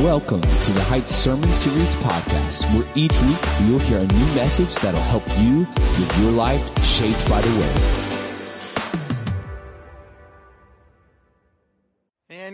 Welcome to the Heights Sermon Series podcast, where each week you'll hear a new message that'll help you live your life shaped by the Word.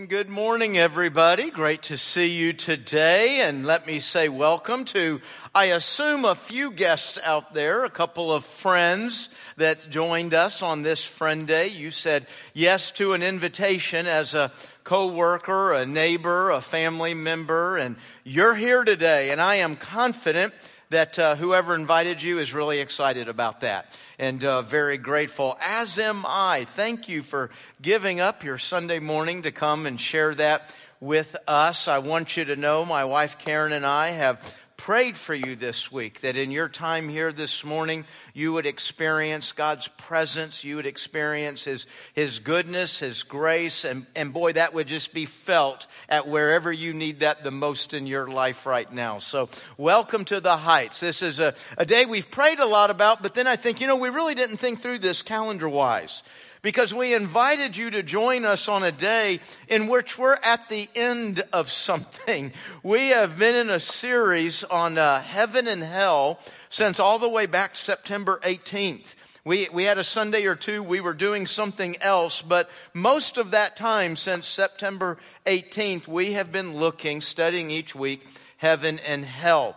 And good morning, everybody. Great to see you today. And let me say welcome to, I assume, a few guests out there, a couple of friends that joined us on this Friend Day. You said yes to an invitation as a coworker, a neighbor, a family member, and you're here today. And I am confident that uh, whoever invited you is really excited about that and uh, very grateful, as am I. Thank you for giving up your Sunday morning to come and share that with us. I want you to know my wife Karen and I have prayed for you this week that in your time here this morning, you would experience God's presence, you would experience His, His goodness, His grace, and, and boy, that would just be felt at wherever you need that the most in your life right now. So, welcome to the Heights. This is a, a day we've prayed a lot about, but then I think, you know, we really didn't think through this calendar wise because we invited you to join us on a day in which we're at the end of something. We have been in a series on uh, heaven and hell since all the way back September 18th. We, we had a Sunday or two, we were doing something else, but most of that time since September 18th, we have been looking, studying each week, heaven and hell.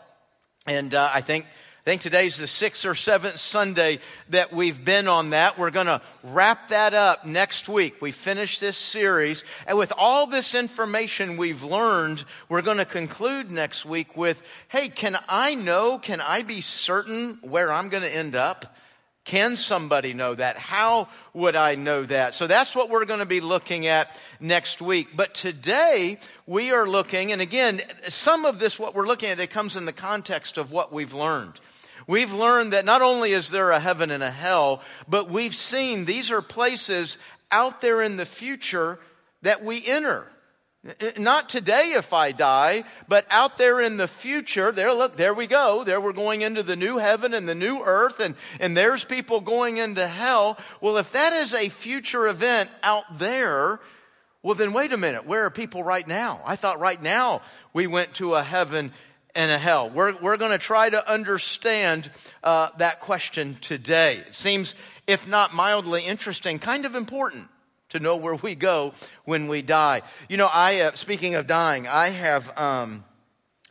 And uh, I think I think today's the sixth or seventh Sunday that we've been on that. We're going to wrap that up next week. We finish this series. And with all this information we've learned, we're going to conclude next week with, hey, can I know, can I be certain where I'm going to end up? Can somebody know that? How would I know that? So that's what we're going to be looking at next week. But today we are looking, and again, some of this, what we're looking at, it comes in the context of what we've learned. We've learned that not only is there a heaven and a hell, but we've seen these are places out there in the future that we enter. Not today if I die, but out there in the future, there, look, there we go. There we're going into the new heaven and the new earth and, and there's people going into hell. Well, if that is a future event out there, well then wait a minute. Where are people right now? I thought right now we went to a heaven and a hell. We're, we're going to try to understand uh, that question today. It seems, if not mildly interesting, kind of important to know where we go when we die. You know, I, uh, speaking of dying, I have, um,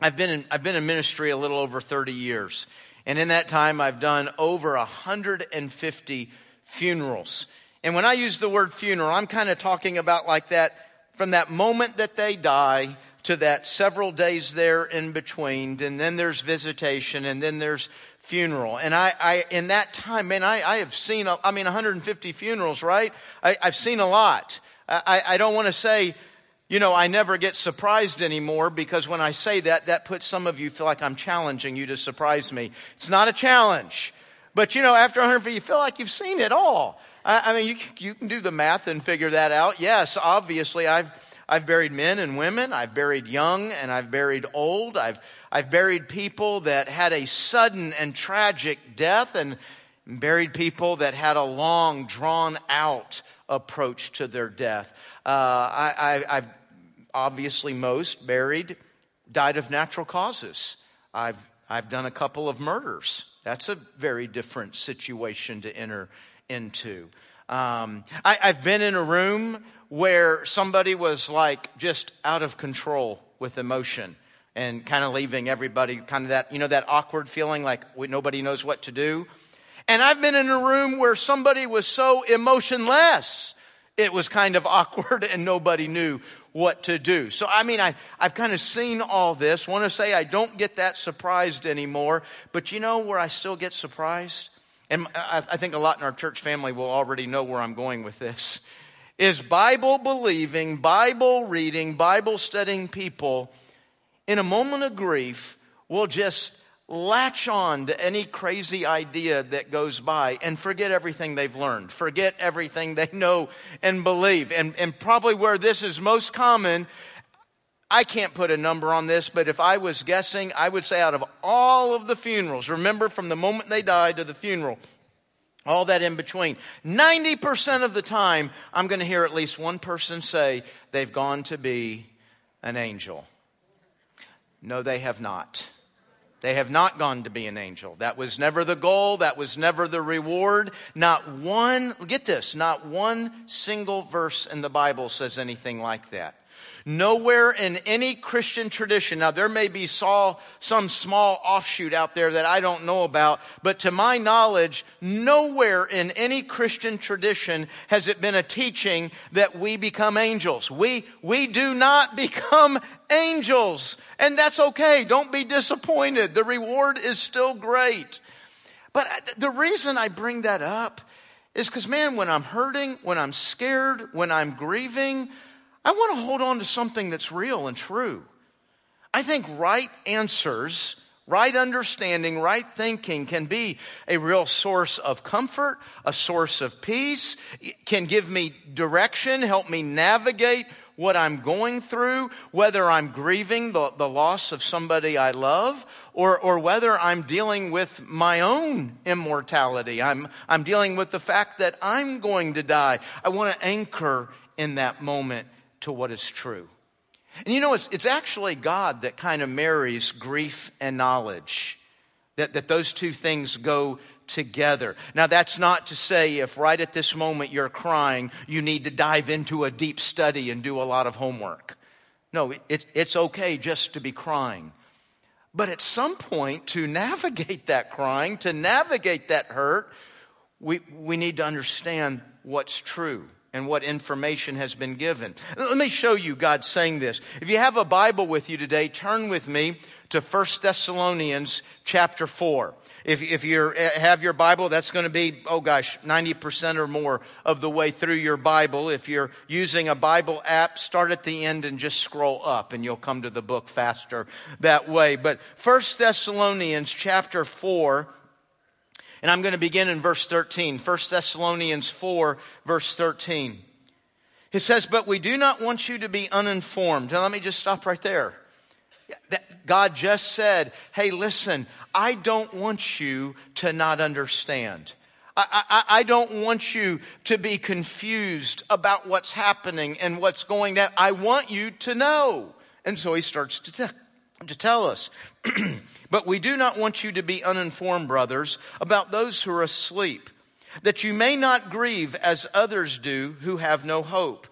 I've been in, I've been in ministry a little over 30 years. And in that time, I've done over 150 funerals. And when I use the word funeral, I'm kind of talking about like that, from that moment that they die to that several days there in between. And then there's visitation and then there's funeral. And I, I in that time, man, I, I have seen, I mean, 150 funerals, right? I, have seen a lot. I, I don't want to say, you know, I never get surprised anymore because when I say that, that puts some of you feel like I'm challenging you to surprise me. It's not a challenge. But you know, after 150, you feel like you've seen it all. I, I mean, you, you can do the math and figure that out. Yes, obviously, I've, I've buried men and women. I've buried young and I've buried old. I've, I've buried people that had a sudden and tragic death and buried people that had a long, drawn out approach to their death. Uh, I, I, I've obviously most buried died of natural causes. I've, I've done a couple of murders. That's a very different situation to enter into. Um, I, I've been in a room where somebody was like just out of control with emotion and kind of leaving everybody kind of that, you know, that awkward feeling like nobody knows what to do. And I've been in a room where somebody was so emotionless, it was kind of awkward and nobody knew what to do. So, I mean, I, I've kind of seen all this. Want to say I don't get that surprised anymore, but you know where I still get surprised? And I, I think a lot in our church family will already know where I'm going with this is Bible believing, Bible reading, Bible studying people in a moment of grief will just latch on to any crazy idea that goes by and forget everything they've learned, forget everything they know and believe. And, and probably where this is most common, I can't put a number on this, but if I was guessing, I would say out of all of the funerals, remember from the moment they died to the funeral, all that in between. 90% of the time, I'm going to hear at least one person say they've gone to be an angel. No, they have not. They have not gone to be an angel. That was never the goal. That was never the reward. Not one, get this, not one single verse in the Bible says anything like that. Nowhere in any Christian tradition, now there may be some small offshoot out there that I don't know about, but to my knowledge, nowhere in any Christian tradition has it been a teaching that we become angels. We, we do not become angels. And that's okay. Don't be disappointed. The reward is still great. But the reason I bring that up is because, man, when I'm hurting, when I'm scared, when I'm grieving, I want to hold on to something that's real and true. I think right answers, right understanding, right thinking can be a real source of comfort, a source of peace, can give me direction, help me navigate what I'm going through, whether I'm grieving the, the loss of somebody I love, or, or whether I'm dealing with my own immortality. I'm, I'm dealing with the fact that I'm going to die. I want to anchor in that moment to what is true. And you know, it's, it's actually God that kind of marries grief and knowledge, that, that those two things go together. Now, that's not to say if right at this moment you're crying, you need to dive into a deep study and do a lot of homework. No, it, it's okay just to be crying. But at some point, to navigate that crying, to navigate that hurt, we, we need to understand what's true and what information has been given. Let me show you God saying this. If you have a Bible with you today, turn with me to 1 Thessalonians chapter 4. If, if you have your Bible, that's going to be, oh gosh, 90% or more of the way through your Bible. If you're using a Bible app, start at the end and just scroll up and you'll come to the book faster that way. But 1 Thessalonians chapter 4, and I'm going to begin in verse 13. 1 Thessalonians 4, verse 13. He says, But we do not want you to be uninformed. Now, let me just stop right there. God just said, Hey, listen, I don't want you to not understand. I, I, I, don't want you to be confused about what's happening and what's going on. I want you to know. And so he starts to, te- to tell us. But we do not want you to be uninformed, brothers, about those who are asleep, that you may not grieve as others do who have no hope.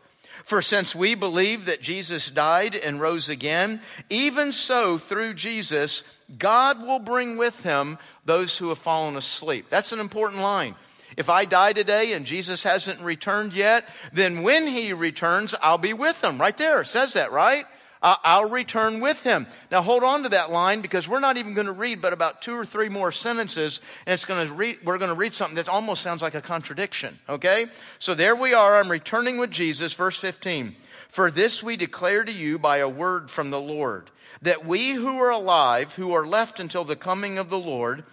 For since we believe that Jesus died and rose again, even so through Jesus, God will bring with him those who have fallen asleep. That's an important line. If I die today and Jesus hasn't returned yet, then when he returns, I'll be with him. Right there, it says that, right? I'll return with him. Now hold on to that line because we're not even going to read but about two or three more sentences and it's going to read, we're going to read something that almost sounds like a contradiction. Okay? So there we are. I'm returning with Jesus. Verse 15. For this we declare to you by a word from the Lord that we who are alive, who are left until the coming of the Lord,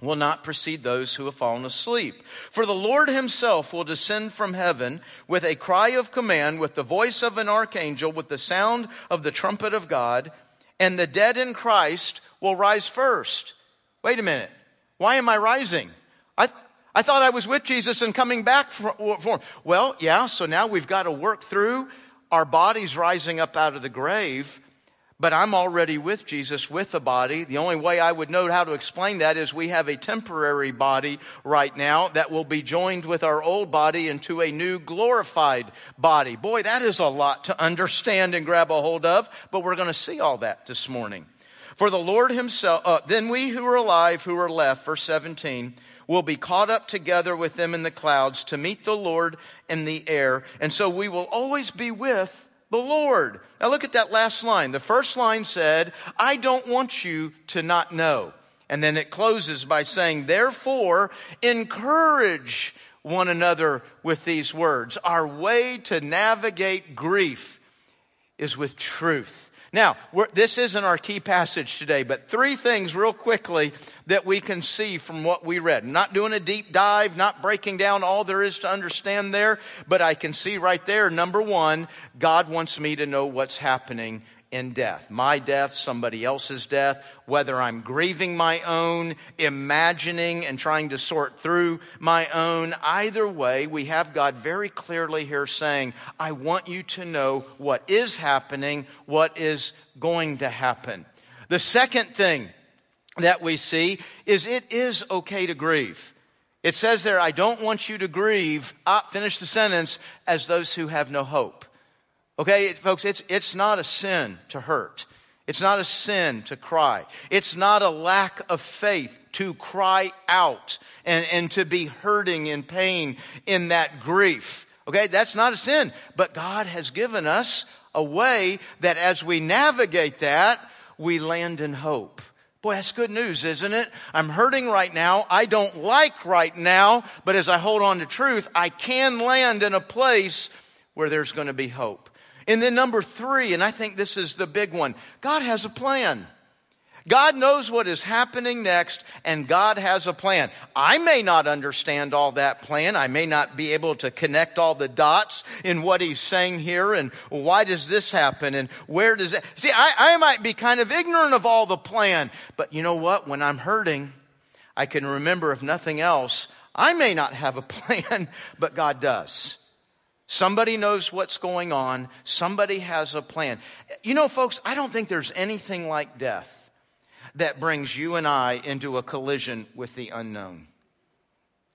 will not precede those who have fallen asleep. For the Lord himself will descend from heaven with a cry of command, with the voice of an archangel, with the sound of the trumpet of God, and the dead in Christ will rise first. Wait a minute. Why am I rising? I, I thought I was with Jesus and coming back for, for Well, yeah, so now we've got to work through our bodies rising up out of the grave but I'm already with Jesus with the body. The only way I would know how to explain that is we have a temporary body right now that will be joined with our old body into a new glorified body. Boy, that is a lot to understand and grab a hold of, but we're going to see all that this morning. For the Lord himself, uh, then we who are alive, who are left, verse 17, will be caught up together with them in the clouds to meet the Lord in the air. And so we will always be with the Lord. Now look at that last line. The first line said, I don't want you to not know. And then it closes by saying, therefore, encourage one another with these words. Our way to navigate grief is with truth. Now, this isn't our key passage today, but three things real quickly that we can see from what we read. Not doing a deep dive, not breaking down all there is to understand there, but I can see right there, number one, God wants me to know what's happening in death. My death, somebody else's death, whether I'm grieving my own, imagining and trying to sort through my own. Either way, we have God very clearly here saying, I want you to know what is happening, what is going to happen. The second thing that we see is it is okay to grieve. It says there, I don't want you to grieve, ah, finish the sentence, as those who have no hope. Okay, folks, it's, it's not a sin to hurt. It's not a sin to cry. It's not a lack of faith to cry out and, and to be hurting in pain in that grief. Okay, that's not a sin. But God has given us a way that as we navigate that, we land in hope. Boy, that's good news, isn't it? I'm hurting right now. I don't like right now, but as I hold on to truth, I can land in a place where there's going to be hope. And then number three, and I think this is the big one, God has a plan. God knows what is happening next, and God has a plan. I may not understand all that plan. I may not be able to connect all the dots in what He's saying here, and why does this happen, and where does that. See, I, I might be kind of ignorant of all the plan, but you know what? When I'm hurting, I can remember, if nothing else, I may not have a plan, but God does. Somebody knows what's going on. Somebody has a plan. You know, folks, I don't think there's anything like death that brings you and I into a collision with the unknown.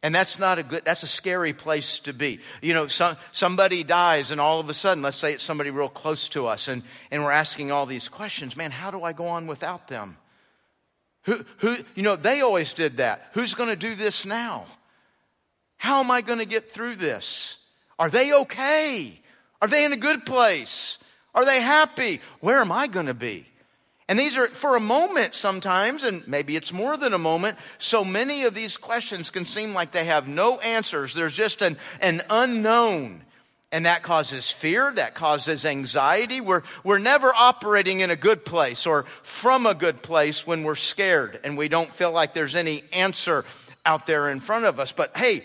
And that's not a good, that's a scary place to be. You know, some, somebody dies and all of a sudden, let's say it's somebody real close to us and, and we're asking all these questions. Man, how do I go on without them? Who, who, you know, they always did that. Who's going to do this now? How am I going to get through this? Are they okay? Are they in a good place? Are they happy? Where am I going to be? And these are for a moment sometimes, and maybe it's more than a moment. So many of these questions can seem like they have no answers. There's just an, an unknown. And that causes fear, that causes anxiety. We're, we're never operating in a good place or from a good place when we're scared and we don't feel like there's any answer out there in front of us. But hey,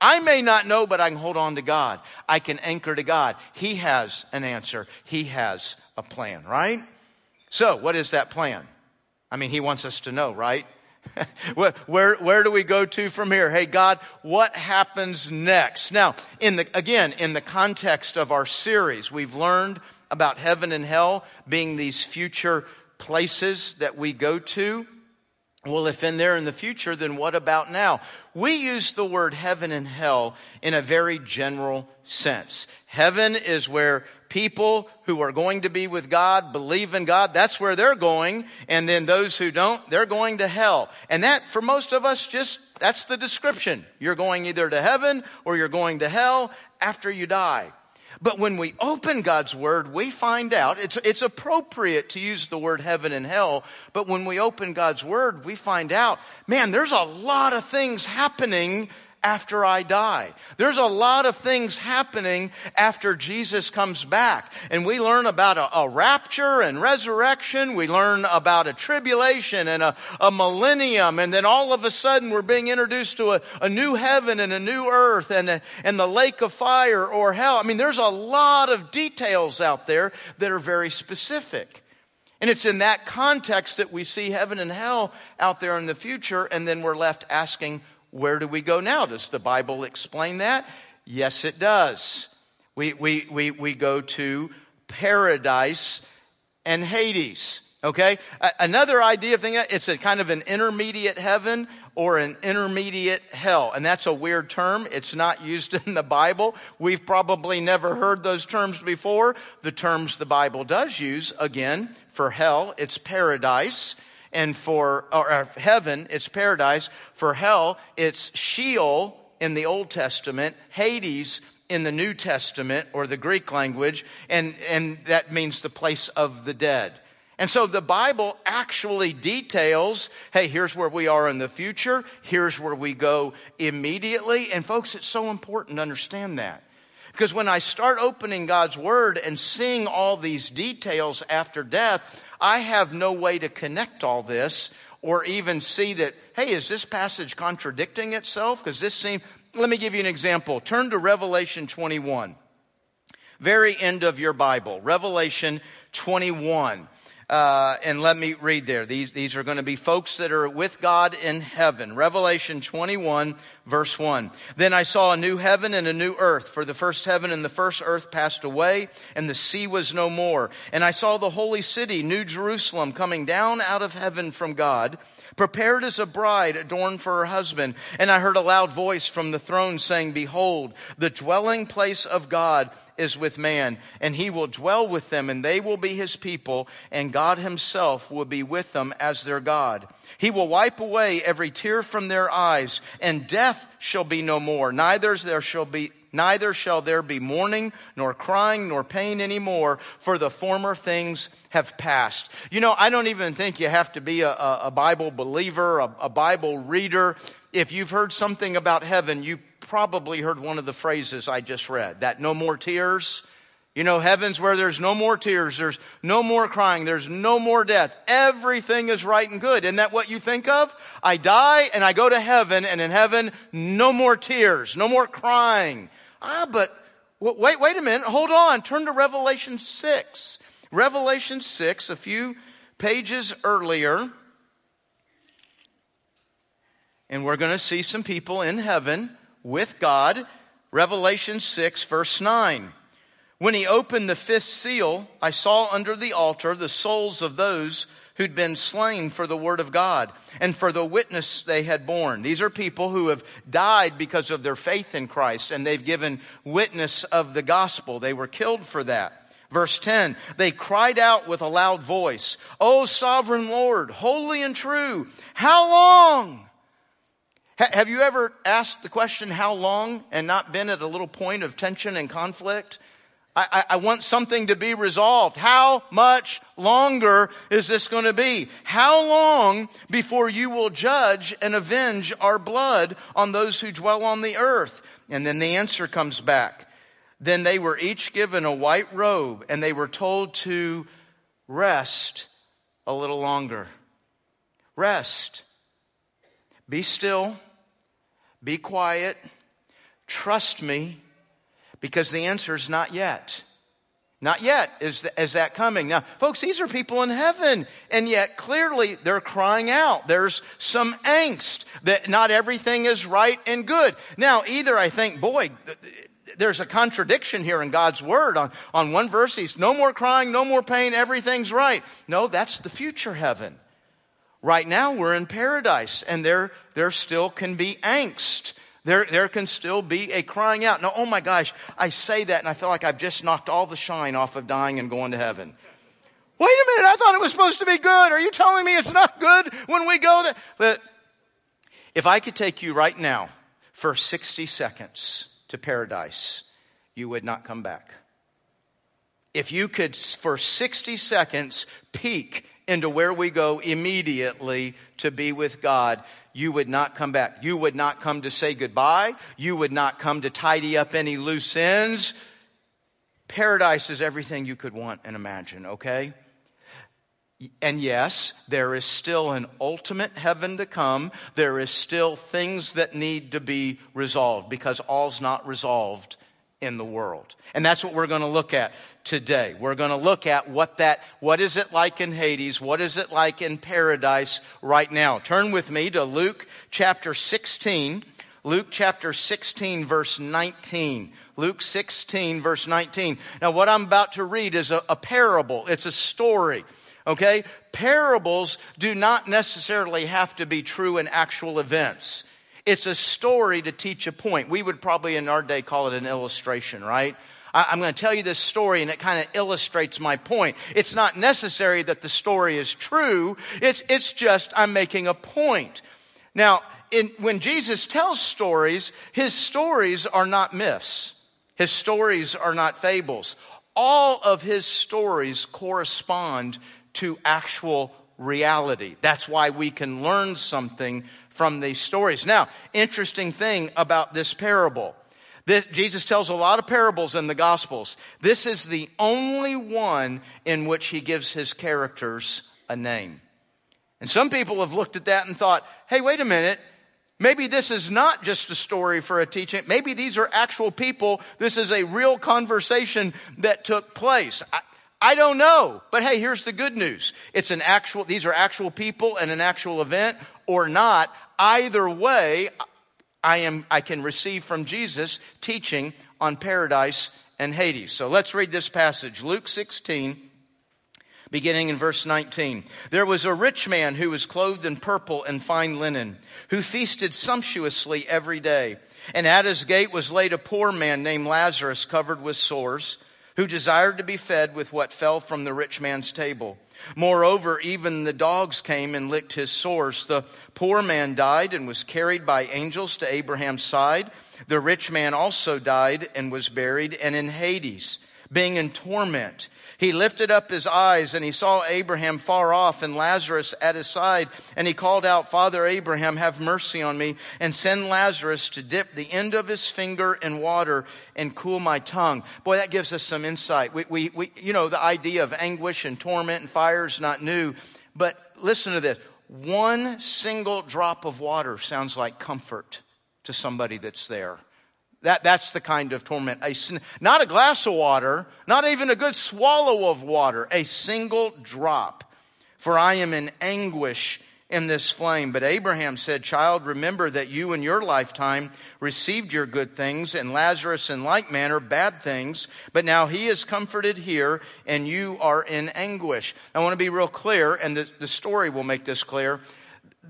I may not know, but I can hold on to God. I can anchor to God. He has an answer. He has a plan, right? So, what is that plan? I mean, he wants us to know, right? where, where, where, do we go to from here? Hey, God, what happens next? Now, in the, again, in the context of our series, we've learned about heaven and hell being these future places that we go to. Well, if in there in the future, then what about now? We use the word heaven and hell in a very general sense. Heaven is where people who are going to be with God, believe in God, that's where they're going. And then those who don't, they're going to hell. And that, for most of us, just, that's the description. You're going either to heaven or you're going to hell after you die. But when we open God's Word, we find out it's, it's appropriate to use the word heaven and hell. But when we open God's Word, we find out, man, there's a lot of things happening after I die. There's a lot of things happening after Jesus comes back. And we learn about a, a rapture and resurrection. We learn about a tribulation and a, a, millennium. And then all of a sudden we're being introduced to a, a new heaven and a new earth and, and the lake of fire or hell. I mean, there's a lot of details out there that are very specific. And it's in that context that we see heaven and hell out there in the future, and then we're left asking, where do we go now? Does the Bible explain that? Yes, it does. We, we, we, we go to paradise and Hades. Okay? Another idea of thing, it's a kind of an intermediate heaven or an intermediate hell. And that's a weird term. It's not used in the Bible. We've probably never heard those terms before. The terms the Bible does use, again, for hell, it's paradise and for or, or heaven, it's paradise. For hell, it's Sheol in the Old Testament, Hades in the New Testament or the Greek language, and, and that means the place of the dead. And so the Bible actually details, hey, here's where we are in the future, here's where we go immediately. And folks, it's so important to understand that. Because when I start opening God's Word and seeing all these details after death, I have no way to connect all this or even see that, hey, is this passage contradicting itself? Because this seems, let me give you an example. Turn to Revelation 21. Very end of your Bible. Revelation 21. Uh, and let me read there. These, these are going to be folks that are with God in heaven. Revelation 21 verse 1. Then I saw a new heaven and a new earth, for the first heaven and the first earth passed away, and the sea was no more. And I saw the holy city, New Jerusalem, coming down out of heaven from God, prepared as a bride adorned for her husband. And I heard a loud voice from the throne saying, Behold, the dwelling place of God is with man, and he will dwell with them, and they will be his people, and God himself will be with them as their God. He will wipe away every tear from their eyes, and death shall be no more. Neither there shall be neither shall there be mourning, nor crying, nor pain anymore, for the former things have passed. You know, I don't even think you have to be a, a Bible believer, a, a Bible reader. If you've heard something about heaven, you probably heard one of the phrases I just read that no more tears. You know, heaven's where there's no more tears, there's no more crying, there's no more death. Everything is right and good. Isn't that what you think of? I die and I go to heaven, and in heaven, no more tears, no more crying. Ah, but wait, wait a minute, hold on. Turn to Revelation 6. Revelation 6, a few pages earlier. And we're going to see some people in heaven with God. Revelation 6, verse 9. When he opened the fifth seal, I saw under the altar the souls of those who'd been slain for the word of God and for the witness they had borne. These are people who have died because of their faith in Christ and they've given witness of the gospel. They were killed for that. Verse 10, they cried out with a loud voice, O sovereign Lord, holy and true, how long? Have you ever asked the question, how long, and not been at a little point of tension and conflict? I, I, want something to be resolved. How much longer is this going to be? How long before you will judge and avenge our blood on those who dwell on the earth? And then the answer comes back. Then they were each given a white robe and they were told to rest a little longer. Rest. Be still be quiet. Trust me, because the answer is not yet. Not yet is, the, is that coming. Now, folks, these are people in heaven, and yet clearly they're crying out. There's some angst that not everything is right and good. Now, either I think, boy, there's a contradiction here in God's word. On, on one verse, he's no more crying, no more pain, everything's right. No, that's the future heaven. Right now, we're in paradise, and there, there still can be angst. There, there can still be a crying out. Now, oh my gosh, I say that and I feel like I've just knocked all the shine off of dying and going to heaven. Wait a minute, I thought it was supposed to be good. Are you telling me it's not good when we go there? But if I could take you right now for 60 seconds to paradise, you would not come back. If you could, for 60 seconds, peek into where we go immediately to be with God, you would not come back. You would not come to say goodbye. You would not come to tidy up any loose ends. Paradise is everything you could want and imagine, okay? And yes, there is still an ultimate heaven to come. There is still things that need to be resolved because all's not resolved in the world. And that's what we're going to look at today. We're going to look at what that, what is it like in Hades? What is it like in paradise right now? Turn with me to Luke chapter 16. Luke chapter 16 verse 19. Luke 16 verse 19. Now what I'm about to read is a, a parable. It's a story. Okay? Parables do not necessarily have to be true in actual events. It's a story to teach a point. We would probably in our day call it an illustration, right? I'm going to tell you this story and it kind of illustrates my point. It's not necessary that the story is true. It's, it's just I'm making a point. Now, in, when Jesus tells stories, his stories are not myths. His stories are not fables. All of his stories correspond to actual reality. That's why we can learn something from these stories. Now, interesting thing about this parable. This, Jesus tells a lot of parables in the Gospels. This is the only one in which he gives his characters a name. And some people have looked at that and thought, hey, wait a minute. Maybe this is not just a story for a teaching. Maybe these are actual people. This is a real conversation that took place. I, I don't know. But hey, here's the good news. It's an actual, these are actual people and an actual event or not. Either way, I am, I can receive from Jesus teaching on paradise and Hades. So let's read this passage. Luke 16, beginning in verse 19. There was a rich man who was clothed in purple and fine linen, who feasted sumptuously every day. And at his gate was laid a poor man named Lazarus, covered with sores, who desired to be fed with what fell from the rich man's table. Moreover, even the dogs came and licked his sores. The poor man died and was carried by angels to Abraham's side. The rich man also died and was buried, and in Hades, being in torment, he lifted up his eyes and he saw Abraham far off and Lazarus at his side. And he called out, Father Abraham, have mercy on me and send Lazarus to dip the end of his finger in water and cool my tongue. Boy, that gives us some insight. We, we, we you know, the idea of anguish and torment and fire is not new. But listen to this. One single drop of water sounds like comfort to somebody that's there. That, that's the kind of torment. A, not a glass of water, not even a good swallow of water, a single drop. For I am in anguish in this flame. But Abraham said, Child, remember that you in your lifetime received your good things, and Lazarus in like manner bad things. But now he is comforted here, and you are in anguish. I want to be real clear, and the, the story will make this clear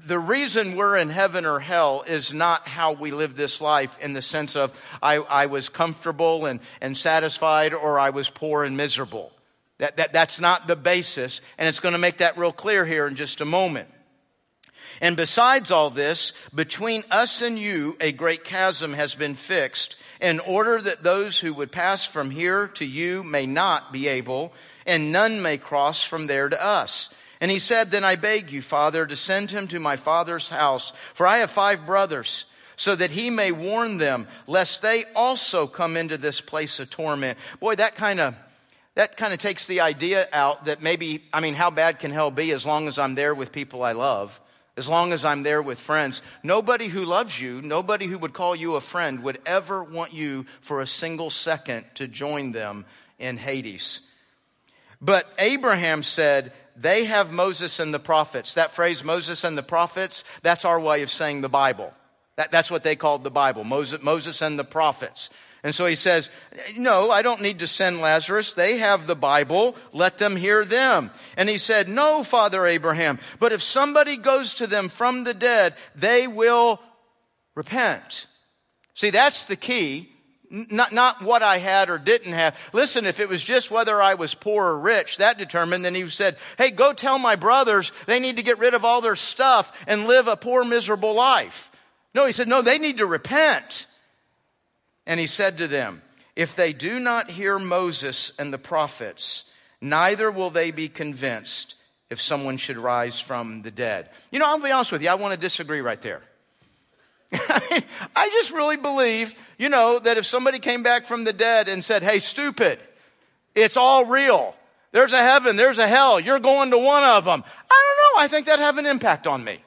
the reason we're in heaven or hell is not how we live this life in the sense of I, I was comfortable and, and satisfied or I was poor and miserable. That, that, that's not the basis, and it's going to make that real clear here in just a moment. And besides all this, between us and you, a great chasm has been fixed in order that those who would pass from here to you may not be able, and none may cross from there to us. And he said, Then I beg you, Father, to send him to my father's house, for I have five brothers, so that he may warn them, lest they also come into this place of torment. Boy, that kind of that kind of takes the idea out that maybe, I mean, how bad can hell be as long as I'm there with people I love? As long as I'm there with friends. Nobody who loves you, nobody who would call you a friend would ever want you for a single second to join them in Hades. But Abraham said, they have Moses and the prophets. That phrase, Moses and the prophets, that's our way of saying the Bible. That, that's what they called the Bible, Moses, Moses and the prophets. And so he says, no, I don't need to send Lazarus. They have the Bible. Let them hear them. And he said, no, Father Abraham, but if somebody goes to them from the dead, they will repent. See, that's the key. Not, not what I had or didn't have. Listen, if it was just whether I was poor or rich, that determined, then he said, hey, go tell my brothers they need to get rid of all their stuff and live a poor, miserable life. No, he said, no, they need to repent. And he said to them, if they do not hear Moses and the prophets, neither will they be convinced if someone should rise from the dead. You know, I'll be honest with you, I want to disagree right there. I just really believe, you know, that if somebody came back from the dead and said, hey, stupid, it's all real. There's a heaven, there's a hell, you're going to one of them. I don't know, I think that'd have an impact on me.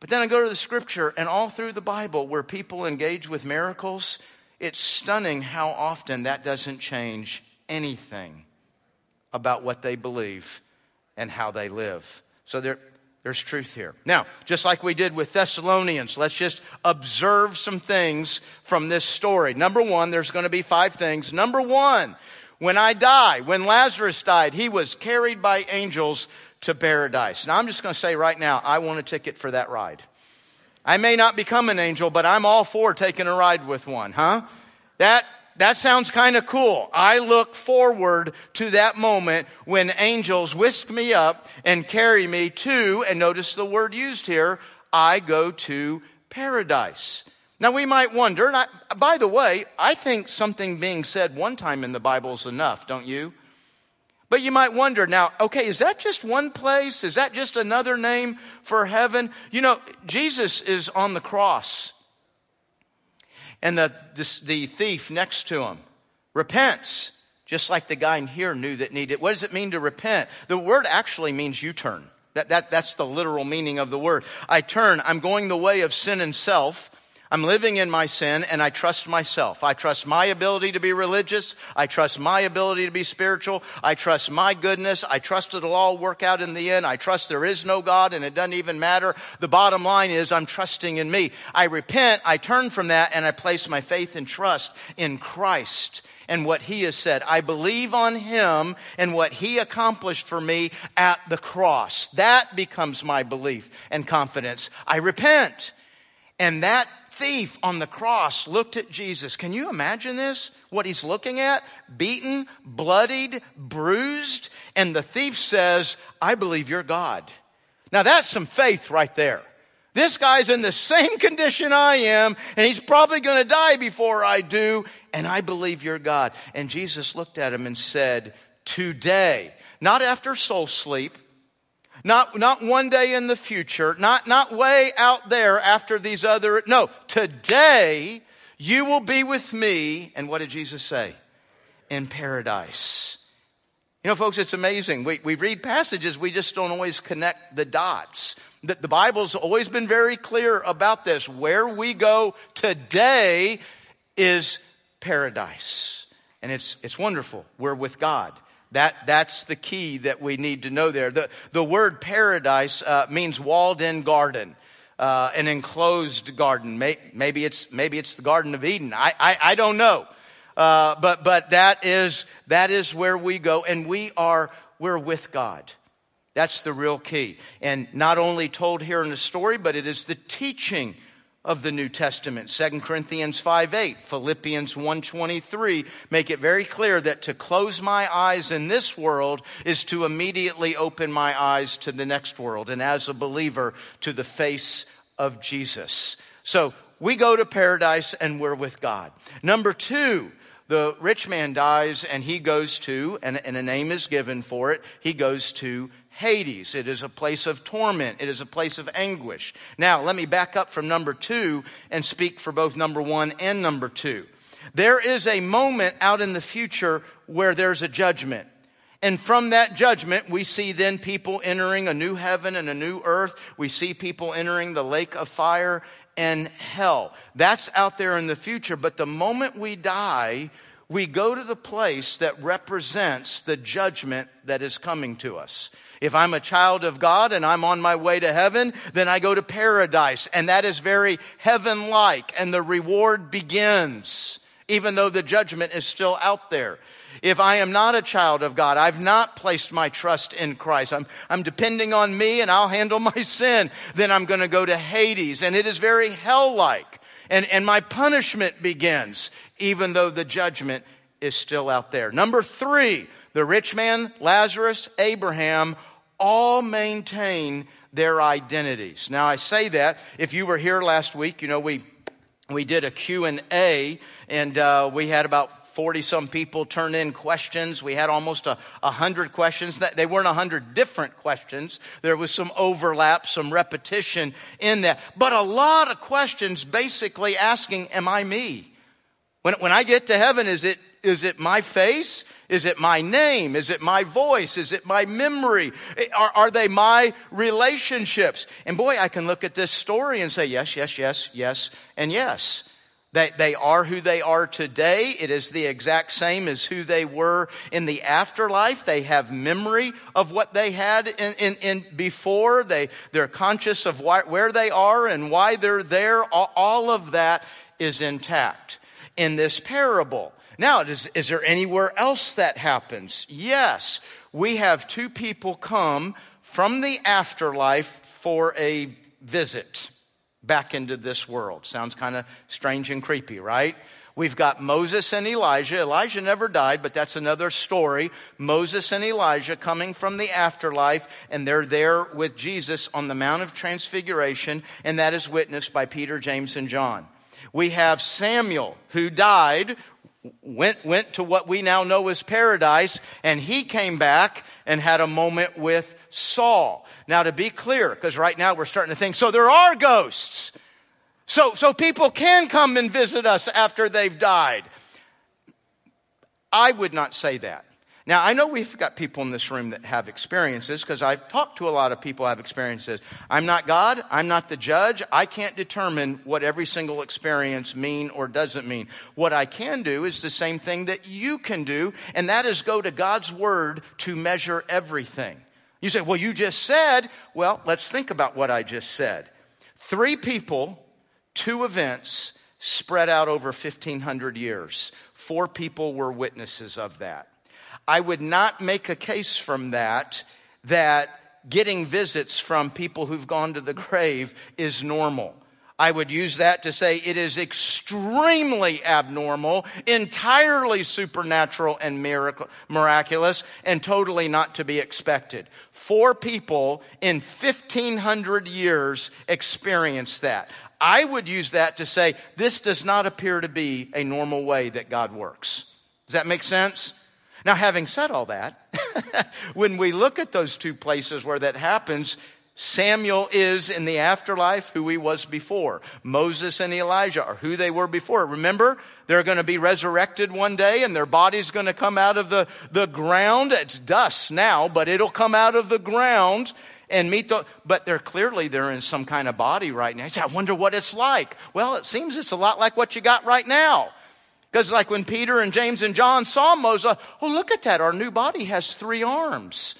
But then I go to the scripture, and all through the Bible, where people engage with miracles, it's stunning how often that doesn't change anything about what they believe and how they live. So there, there's truth here. Now, just like we did with Thessalonians, let's just observe some things from this story. Number one, there's going to be five things. Number one, when I die, when Lazarus died, he was carried by angels to paradise. Now, I'm just going to say right now, I want a ticket for that ride. I may not become an angel, but I'm all for taking a ride with one, huh? That that sounds kind of cool. I look forward to that moment when angels whisk me up and carry me to, and notice the word used here, I go to paradise. Now we might wonder, and I, by the way, I think something being said one time in the Bible is enough, don't you? But you might wonder now, okay, is that just one place? Is that just another name for heaven? You know, Jesus is on the cross and the, the, the thief next to him repents, just like the guy in here knew that needed. What does it mean to repent? The word actually means you turn. That, that, that's the literal meaning of the word. I turn. I'm going the way of sin and self. I'm living in my sin and I trust myself. I trust my ability to be religious. I trust my ability to be spiritual. I trust my goodness. I trust it'll all work out in the end. I trust there is no God and it doesn't even matter. The bottom line is I'm trusting in me. I repent. I turn from that and I place my faith and trust in Christ and what he has said. I believe on him and what he accomplished for me at the cross. That becomes my belief and confidence. I repent. And that thief on the cross looked at Jesus. Can you imagine this? What he's looking at? Beaten, bloodied, bruised. And the thief says, I believe you're God. Now that's some faith right there. This guy's in the same condition I am, and he's probably going to die before I do, and I believe you're God. And Jesus looked at him and said, Today, not after soul sleep, not, not one day in the future, not, not way out there after these other, no, today you will be with me. And what did Jesus say? In paradise. You know, folks, it's amazing. We, we read passages, we just don't always connect the dots. The, the Bible's always been very clear about this. Where we go today is paradise. And it's, it's wonderful. We're with God. That, that's the key that we need to know there. The, the word paradise uh, means walled in garden. Uh, an enclosed garden. Maybe it's maybe it's the Garden of Eden. I I, I don't know, uh, but but that is that is where we go, and we are we're with God. That's the real key, and not only told here in the story, but it is the teaching of the New Testament. 2 Corinthians 5 8, Philippians 1.23 make it very clear that to close my eyes in this world is to immediately open my eyes to the next world, and as a believer, to the face of Jesus. So we go to paradise and we're with God. Number two, the rich man dies and he goes to, and, and a name is given for it, he goes to Hades. It is a place of torment. It is a place of anguish. Now, let me back up from number two and speak for both number one and number two. There is a moment out in the future where there's a judgment. And from that judgment, we see then people entering a new heaven and a new earth. We see people entering the lake of fire and hell. That's out there in the future. But the moment we die, we go to the place that represents the judgment that is coming to us. If I'm a child of God and I'm on my way to heaven, then I go to paradise. And that is very heaven like. And the reward begins, even though the judgment is still out there. If I am not a child of God, I've not placed my trust in Christ, I'm, I'm depending on me and I'll handle my sin, then I'm going to go to Hades. And it is very hell like. And, and my punishment begins, even though the judgment is still out there. Number three, the rich man, Lazarus, Abraham all maintain their identities. Now I say that if you were here last week, you know we we did a Q&A and uh, we had about 40 some people turn in questions. We had almost a, a hundred questions. They weren't a hundred different questions. There was some overlap, some repetition in that. But a lot of questions basically asking, am I me? When, when I get to heaven, is it, is it my face? Is it my name? Is it my voice? Is it my memory? Are, are they my relationships? And boy, I can look at this story and say, yes, yes, yes, yes, and yes. They, they are who they are today. It is the exact same as who they were in the afterlife. They have memory of what they had in, in, in before. They, they're conscious of why, where they are and why they're there. All, all of that is intact in this parable. Now, is, is there anywhere else that happens? Yes. We have two people come from the afterlife for a visit back into this world. Sounds kind of strange and creepy, right? We've got Moses and Elijah. Elijah never died, but that's another story. Moses and Elijah coming from the afterlife, and they're there with Jesus on the Mount of Transfiguration, and that is witnessed by Peter, James, and John. We have Samuel, who died, went, went to what we now know as paradise, and he came back and had a moment with Saul. Now, to be clear, because right now we're starting to think, so there are ghosts. So, so people can come and visit us after they've died. I would not say that. Now, I know we've got people in this room that have experiences because I've talked to a lot of people who have experiences. I'm not God. I'm not the judge. I can't determine what every single experience mean or doesn't mean. What I can do is the same thing that you can do, and that is go to God's Word to measure everything. You say, well, you just said, well, let's think about what I just said. Three people, two events spread out over 1,500 years. Four people were witnesses of that. I would not make a case from that that getting visits from people who've gone to the grave is normal. I would use that to say it is extremely abnormal, entirely supernatural and miracle, miraculous, and totally not to be expected. Four people in 1500 years experienced that. I would use that to say this does not appear to be a normal way that God works. Does that make sense? Now, having said all that, when we look at those two places where that happens, Samuel is in the afterlife who he was before. Moses and Elijah are who they were before. Remember, they're going to be resurrected one day and their body's going to come out of the, the ground. It's dust now, but it'll come out of the ground and meet the, but they're clearly, they're in some kind of body right now. I wonder what it's like. Well, it seems it's a lot like what you got right now. Because, like when Peter and James and John saw Moses, oh, look at that, our new body has three arms.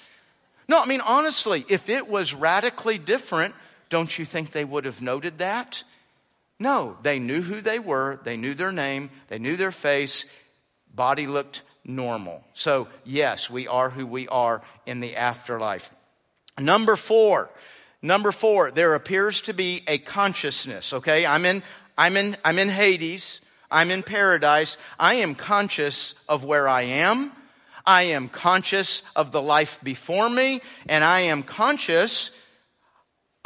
No, I mean, honestly, if it was radically different, don't you think they would have noted that? No, they knew who they were, they knew their name, they knew their face, body looked normal. So, yes, we are who we are in the afterlife. Number four, number four, there appears to be a consciousness, okay? I'm in, I'm in, I'm in Hades. I'm in paradise. I am conscious of where I am. I am conscious of the life before me. And I am conscious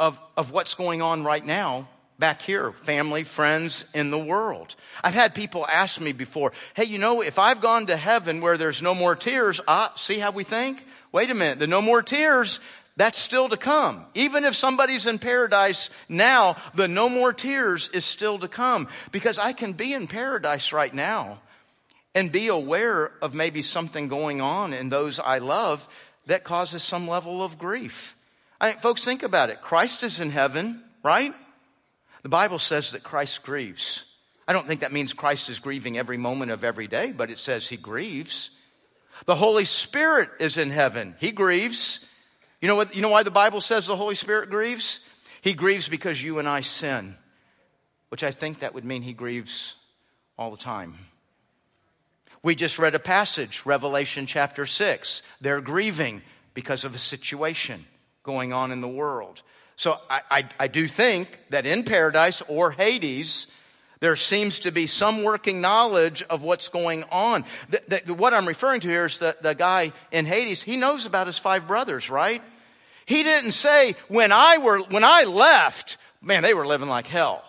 of, of what's going on right now back here, family, friends in the world. I've had people ask me before, hey, you know, if I've gone to heaven where there's no more tears, ah, see how we think? Wait a minute, the no more tears, that's still to come. Even if somebody's in paradise now, the no more tears is still to come. Because I can be in paradise right now and be aware of maybe something going on in those I love that causes some level of grief. I folks, think about it. Christ is in heaven, right? The Bible says that Christ grieves. I don't think that means Christ is grieving every moment of every day, but it says he grieves. The Holy Spirit is in heaven. He grieves. You know what, you know why the Bible says the Holy Spirit grieves? He grieves because you and I sin, which I think that would mean he grieves all the time. We just read a passage, Revelation chapter 6. They're grieving because of a situation going on in the world. So I, I, I, do think that in paradise or Hades, there seems to be some working knowledge of what's going on. The, the, what I'm referring to here is the, the guy in Hades, he knows about his five brothers, right? He didn't say, when I were, when I left, man, they were living like hell.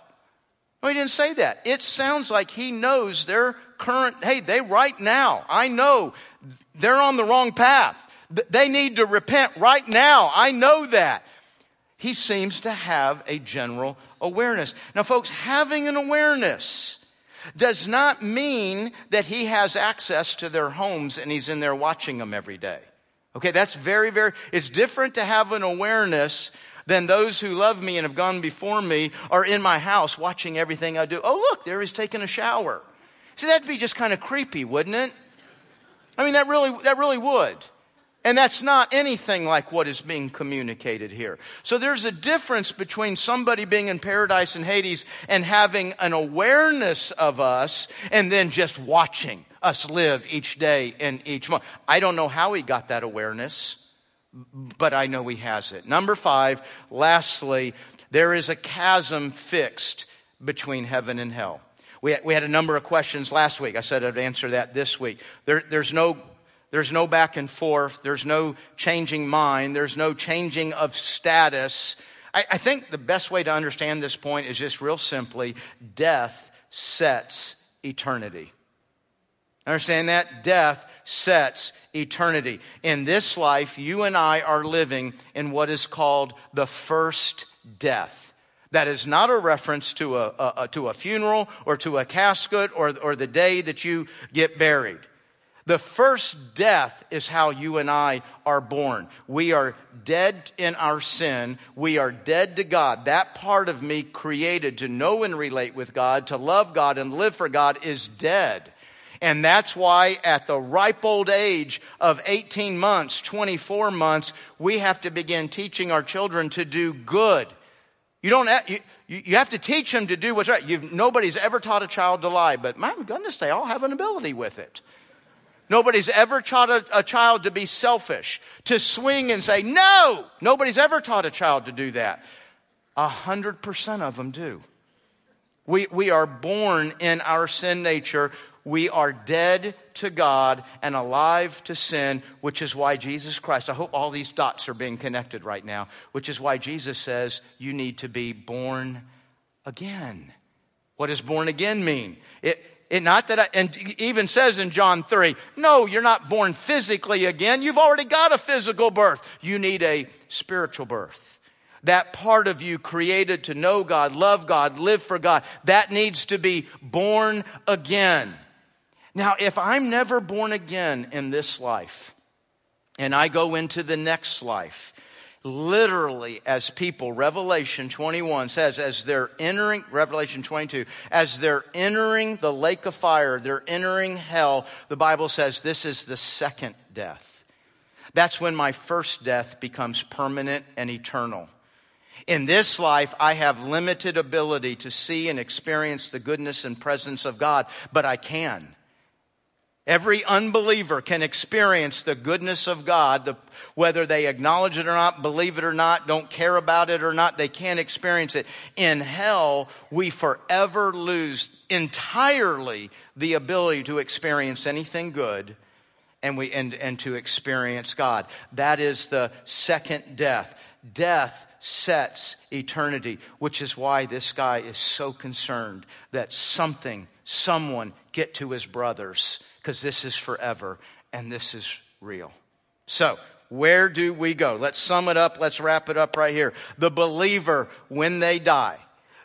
No, he didn't say that. It sounds like he knows their current, hey, they right now, I know they're on the wrong path. They need to repent right now. I know that. He seems to have a general awareness. Now, folks, having an awareness does not mean that he has access to their homes and he's in there watching them every day. Okay, that's very, very, it's different to have an awareness than those who love me and have gone before me are in my house watching everything I do. Oh, look, there he's taking a shower. See, that'd be just kind of creepy, wouldn't it? I mean, that really, that really would. And that's not anything like what is being communicated here. So there's a difference between somebody being in paradise and Hades and having an awareness of us and then just watching us live each day and each month. I don't know how he got that awareness, but I know he has it. Number five, lastly, there is a chasm fixed between heaven and hell. We we had a number of questions last week. I said I'd answer that this week. There, there's no there's no back and forth. There's no changing mind. There's no changing of status. I, I, think the best way to understand this point is just real simply death sets eternity. Understand that? Death sets eternity. In this life, you and I are living in what is called the first death. That is not a reference to a, a, a, to a funeral or to a casket or, or the day that you get buried. The first death is how you and I are born. We are dead in our sin. We are dead to God. That part of me created to know and relate with God, to love God and live for God is dead. And that's why at the ripe old age of 18 months, 24 months, we have to begin teaching our children to do good. You don't, have, you, you have to teach them to do what's right. You've, nobody's ever taught a child to lie, but my goodness, they all have an ability with it. Nobody's ever taught a, a, child to be selfish, to swing and say no. Nobody's ever taught a child to do that. A hundred percent of them do. We, we are born in our sin nature. We are dead to God and alive to sin, which is why Jesus Christ, I hope all these dots are being connected right now, which is why Jesus says you need to be born again. What does born again mean? It, it not that I, and even says in John 3, no, you're not born physically again. You've already got a physical birth. You need a spiritual birth. That part of you created to know God, love God, live for God, that needs to be born again. Now, if I'm never born again in this life, and I go into the next life, literally as people, Revelation 21 says, as they're entering, Revelation 22, as they're entering the lake of fire, they're entering hell, the Bible says this is the second death. That's when my first death becomes permanent and eternal. In this life, I have limited ability to see and experience the goodness and presence of God, but I can. Every unbeliever can experience the goodness of God, the, whether they acknowledge it or not, believe it or not, don't care about it or not, they can't experience it. In hell, we forever lose entirely the ability to experience anything good and, we, and, and to experience God. That is the second death. Death sets eternity, which is why this guy is so concerned that something, someone get to his brothers because this is forever and this is real. So, where do we go? Let's sum it up. Let's wrap it up right here. The believer, when they die,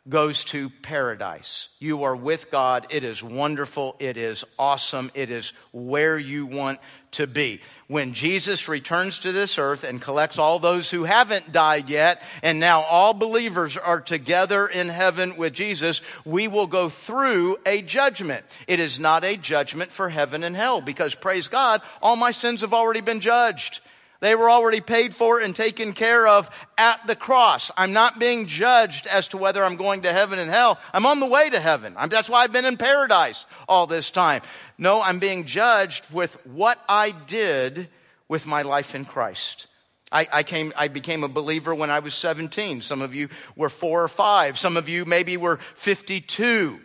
goes to paradise. You are with God. It is wonderful. It is awesome. It is where you want to be. When Jesus returns to this earth and collects all those who haven't died yet, and now all believers are together in heaven with Jesus, we will go through a judgment. It is not a judgment for heaven and hell because praise God, all my sins have already been judged. They were already paid for and taken care of at the cross. I'm not being judged as to whether I'm going to heaven and hell. I'm on the way to heaven. I'm, that's why I've been in paradise all this time. No, I'm being judged with what I did with my life in Christ. I, I, came, I became a believer when I was 17. Some of you were four or five. Some of you maybe were 52.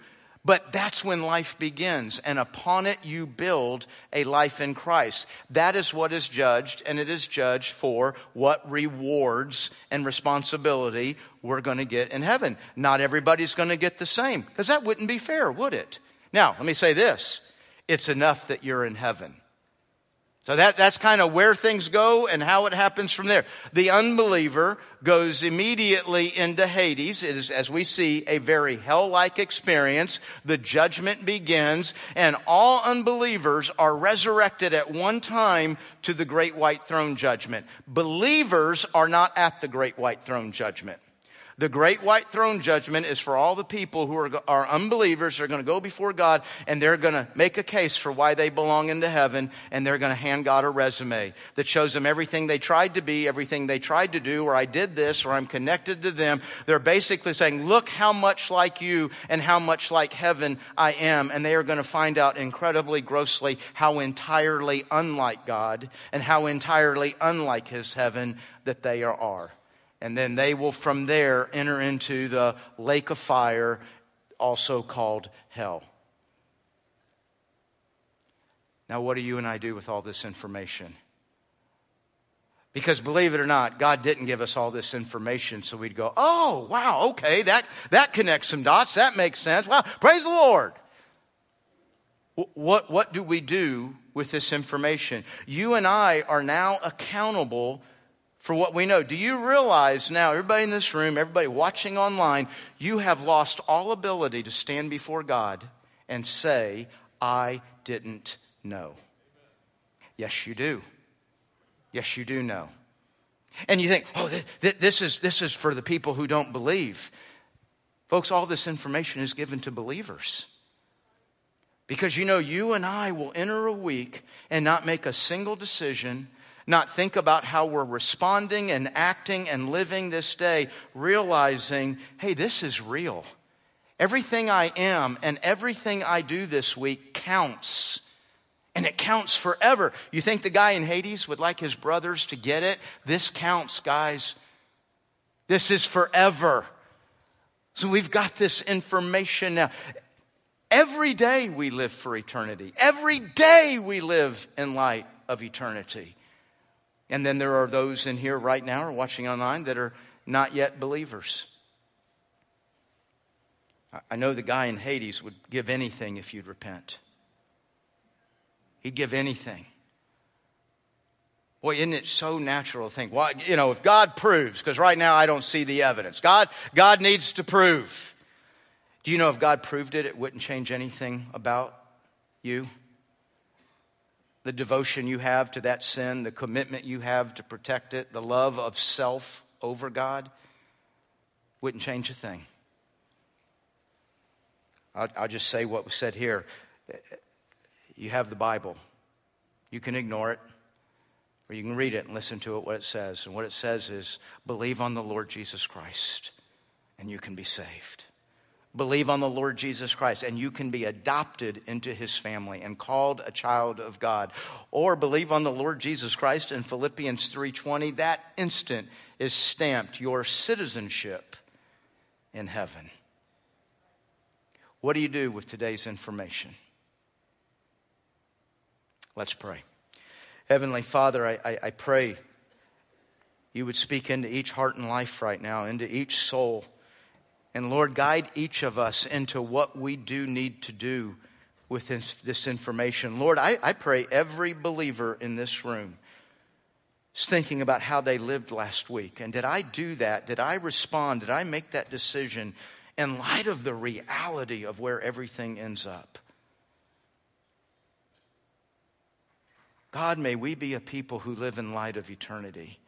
But that's when life begins, and upon it you build a life in Christ. That is what is judged, and it is judged for what rewards and responsibility we're going to get in heaven. Not everybody's going to get the same, because that wouldn't be fair, would it? Now, let me say this it's enough that you're in heaven. So that, that's kind of where things go and how it happens from there. The unbeliever goes immediately into Hades. It is, as we see, a very hell-like experience. The judgment begins and all unbelievers are resurrected at one time to the great white throne judgment. Believers are not at the great white throne judgment. The great white throne judgment is for all the people who are, are unbelievers. They're going to go before God and they're going to make a case for why they belong into heaven and they're going to hand God a resume that shows them everything they tried to be, everything they tried to do, or I did this, or I'm connected to them. They're basically saying, look how much like you and how much like heaven I am. And they are going to find out incredibly grossly how entirely unlike God and how entirely unlike his heaven that they are and then they will from there enter into the lake of fire, also called hell. Now, what do you and I do with all this information? Because believe it or not, God didn't give us all this information so we'd go, oh, wow, okay, that, that connects some dots. That makes sense. Wow, praise the Lord. What, what do we do with this information? You and I are now accountable for what we know. Do you realize now, everybody in this room, everybody watching online, you have lost all ability to stand before God and say, I didn't know. Yes, you do. Yes, you do know. And you think, oh, th- th- this, is, this is for the people who don't believe. Folks, all this information is given to believers. Because you know, you and I will enter a week and not make a single decision, not think about how we're responding and acting and living this day, realizing, hey, this is real. Everything I am and everything I do this week counts. And it counts forever. You think the guy in Hades would like his brothers to get it? This counts, guys. This is forever. So we've got this information now. Every day we live for eternity. Every day we live in light of eternity. And then there are those in here right now or watching online that are not yet believers. I know the guy in Hades would give anything if you'd repent. He'd give anything. Boy, isn't it so natural to think, well, you know, if God proves, because right now I don't see the evidence. God, God needs to prove. Do you know if God proved it, it wouldn't change anything about you? The devotion you have to that sin, the commitment you have to protect it, the love of self over God, wouldn't change a thing. I'll, I'll just say what was said here. You have the Bible. You can ignore it, or you can read it and listen to it, what it says. And what it says is believe on the Lord Jesus Christ, and you can be saved. Believe on the Lord Jesus Christ, and you can be adopted into his family and called a child of God. Or believe on the Lord Jesus Christ in Philippians 3:20. That instant is stamped your citizenship in heaven. What do you do with today's information? Let's pray. Heavenly Father, I, I, I, pray you would speak into each heart and life right now, into each soul. And Lord, guide each of us into what we do need to do with this, this information. Lord, I, I pray every believer in this room is thinking about how they lived last week. And did I do that? Did I respond? Did I make that decision? in light of the reality of where everything ends up. God, may we be a people who live in light of eternity.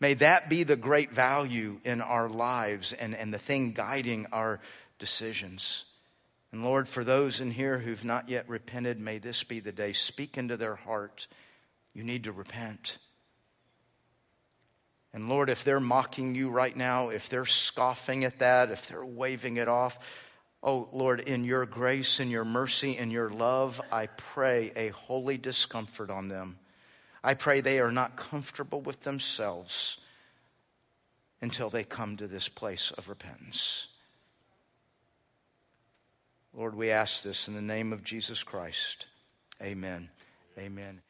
May that be the great value in our lives and, and the thing guiding our decisions. And Lord, for those in here who've not yet repented, may this be the day. Speak into their heart. You need to repent. And Lord, if they're mocking you right now, if they're scoffing at that, if they're waving it off, oh Lord, in your grace in your mercy in your love, I pray a holy discomfort on them. I pray they are not comfortable with themselves until they come to this place of repentance. Lord, we ask this in the name of Jesus Christ. Amen. Amen.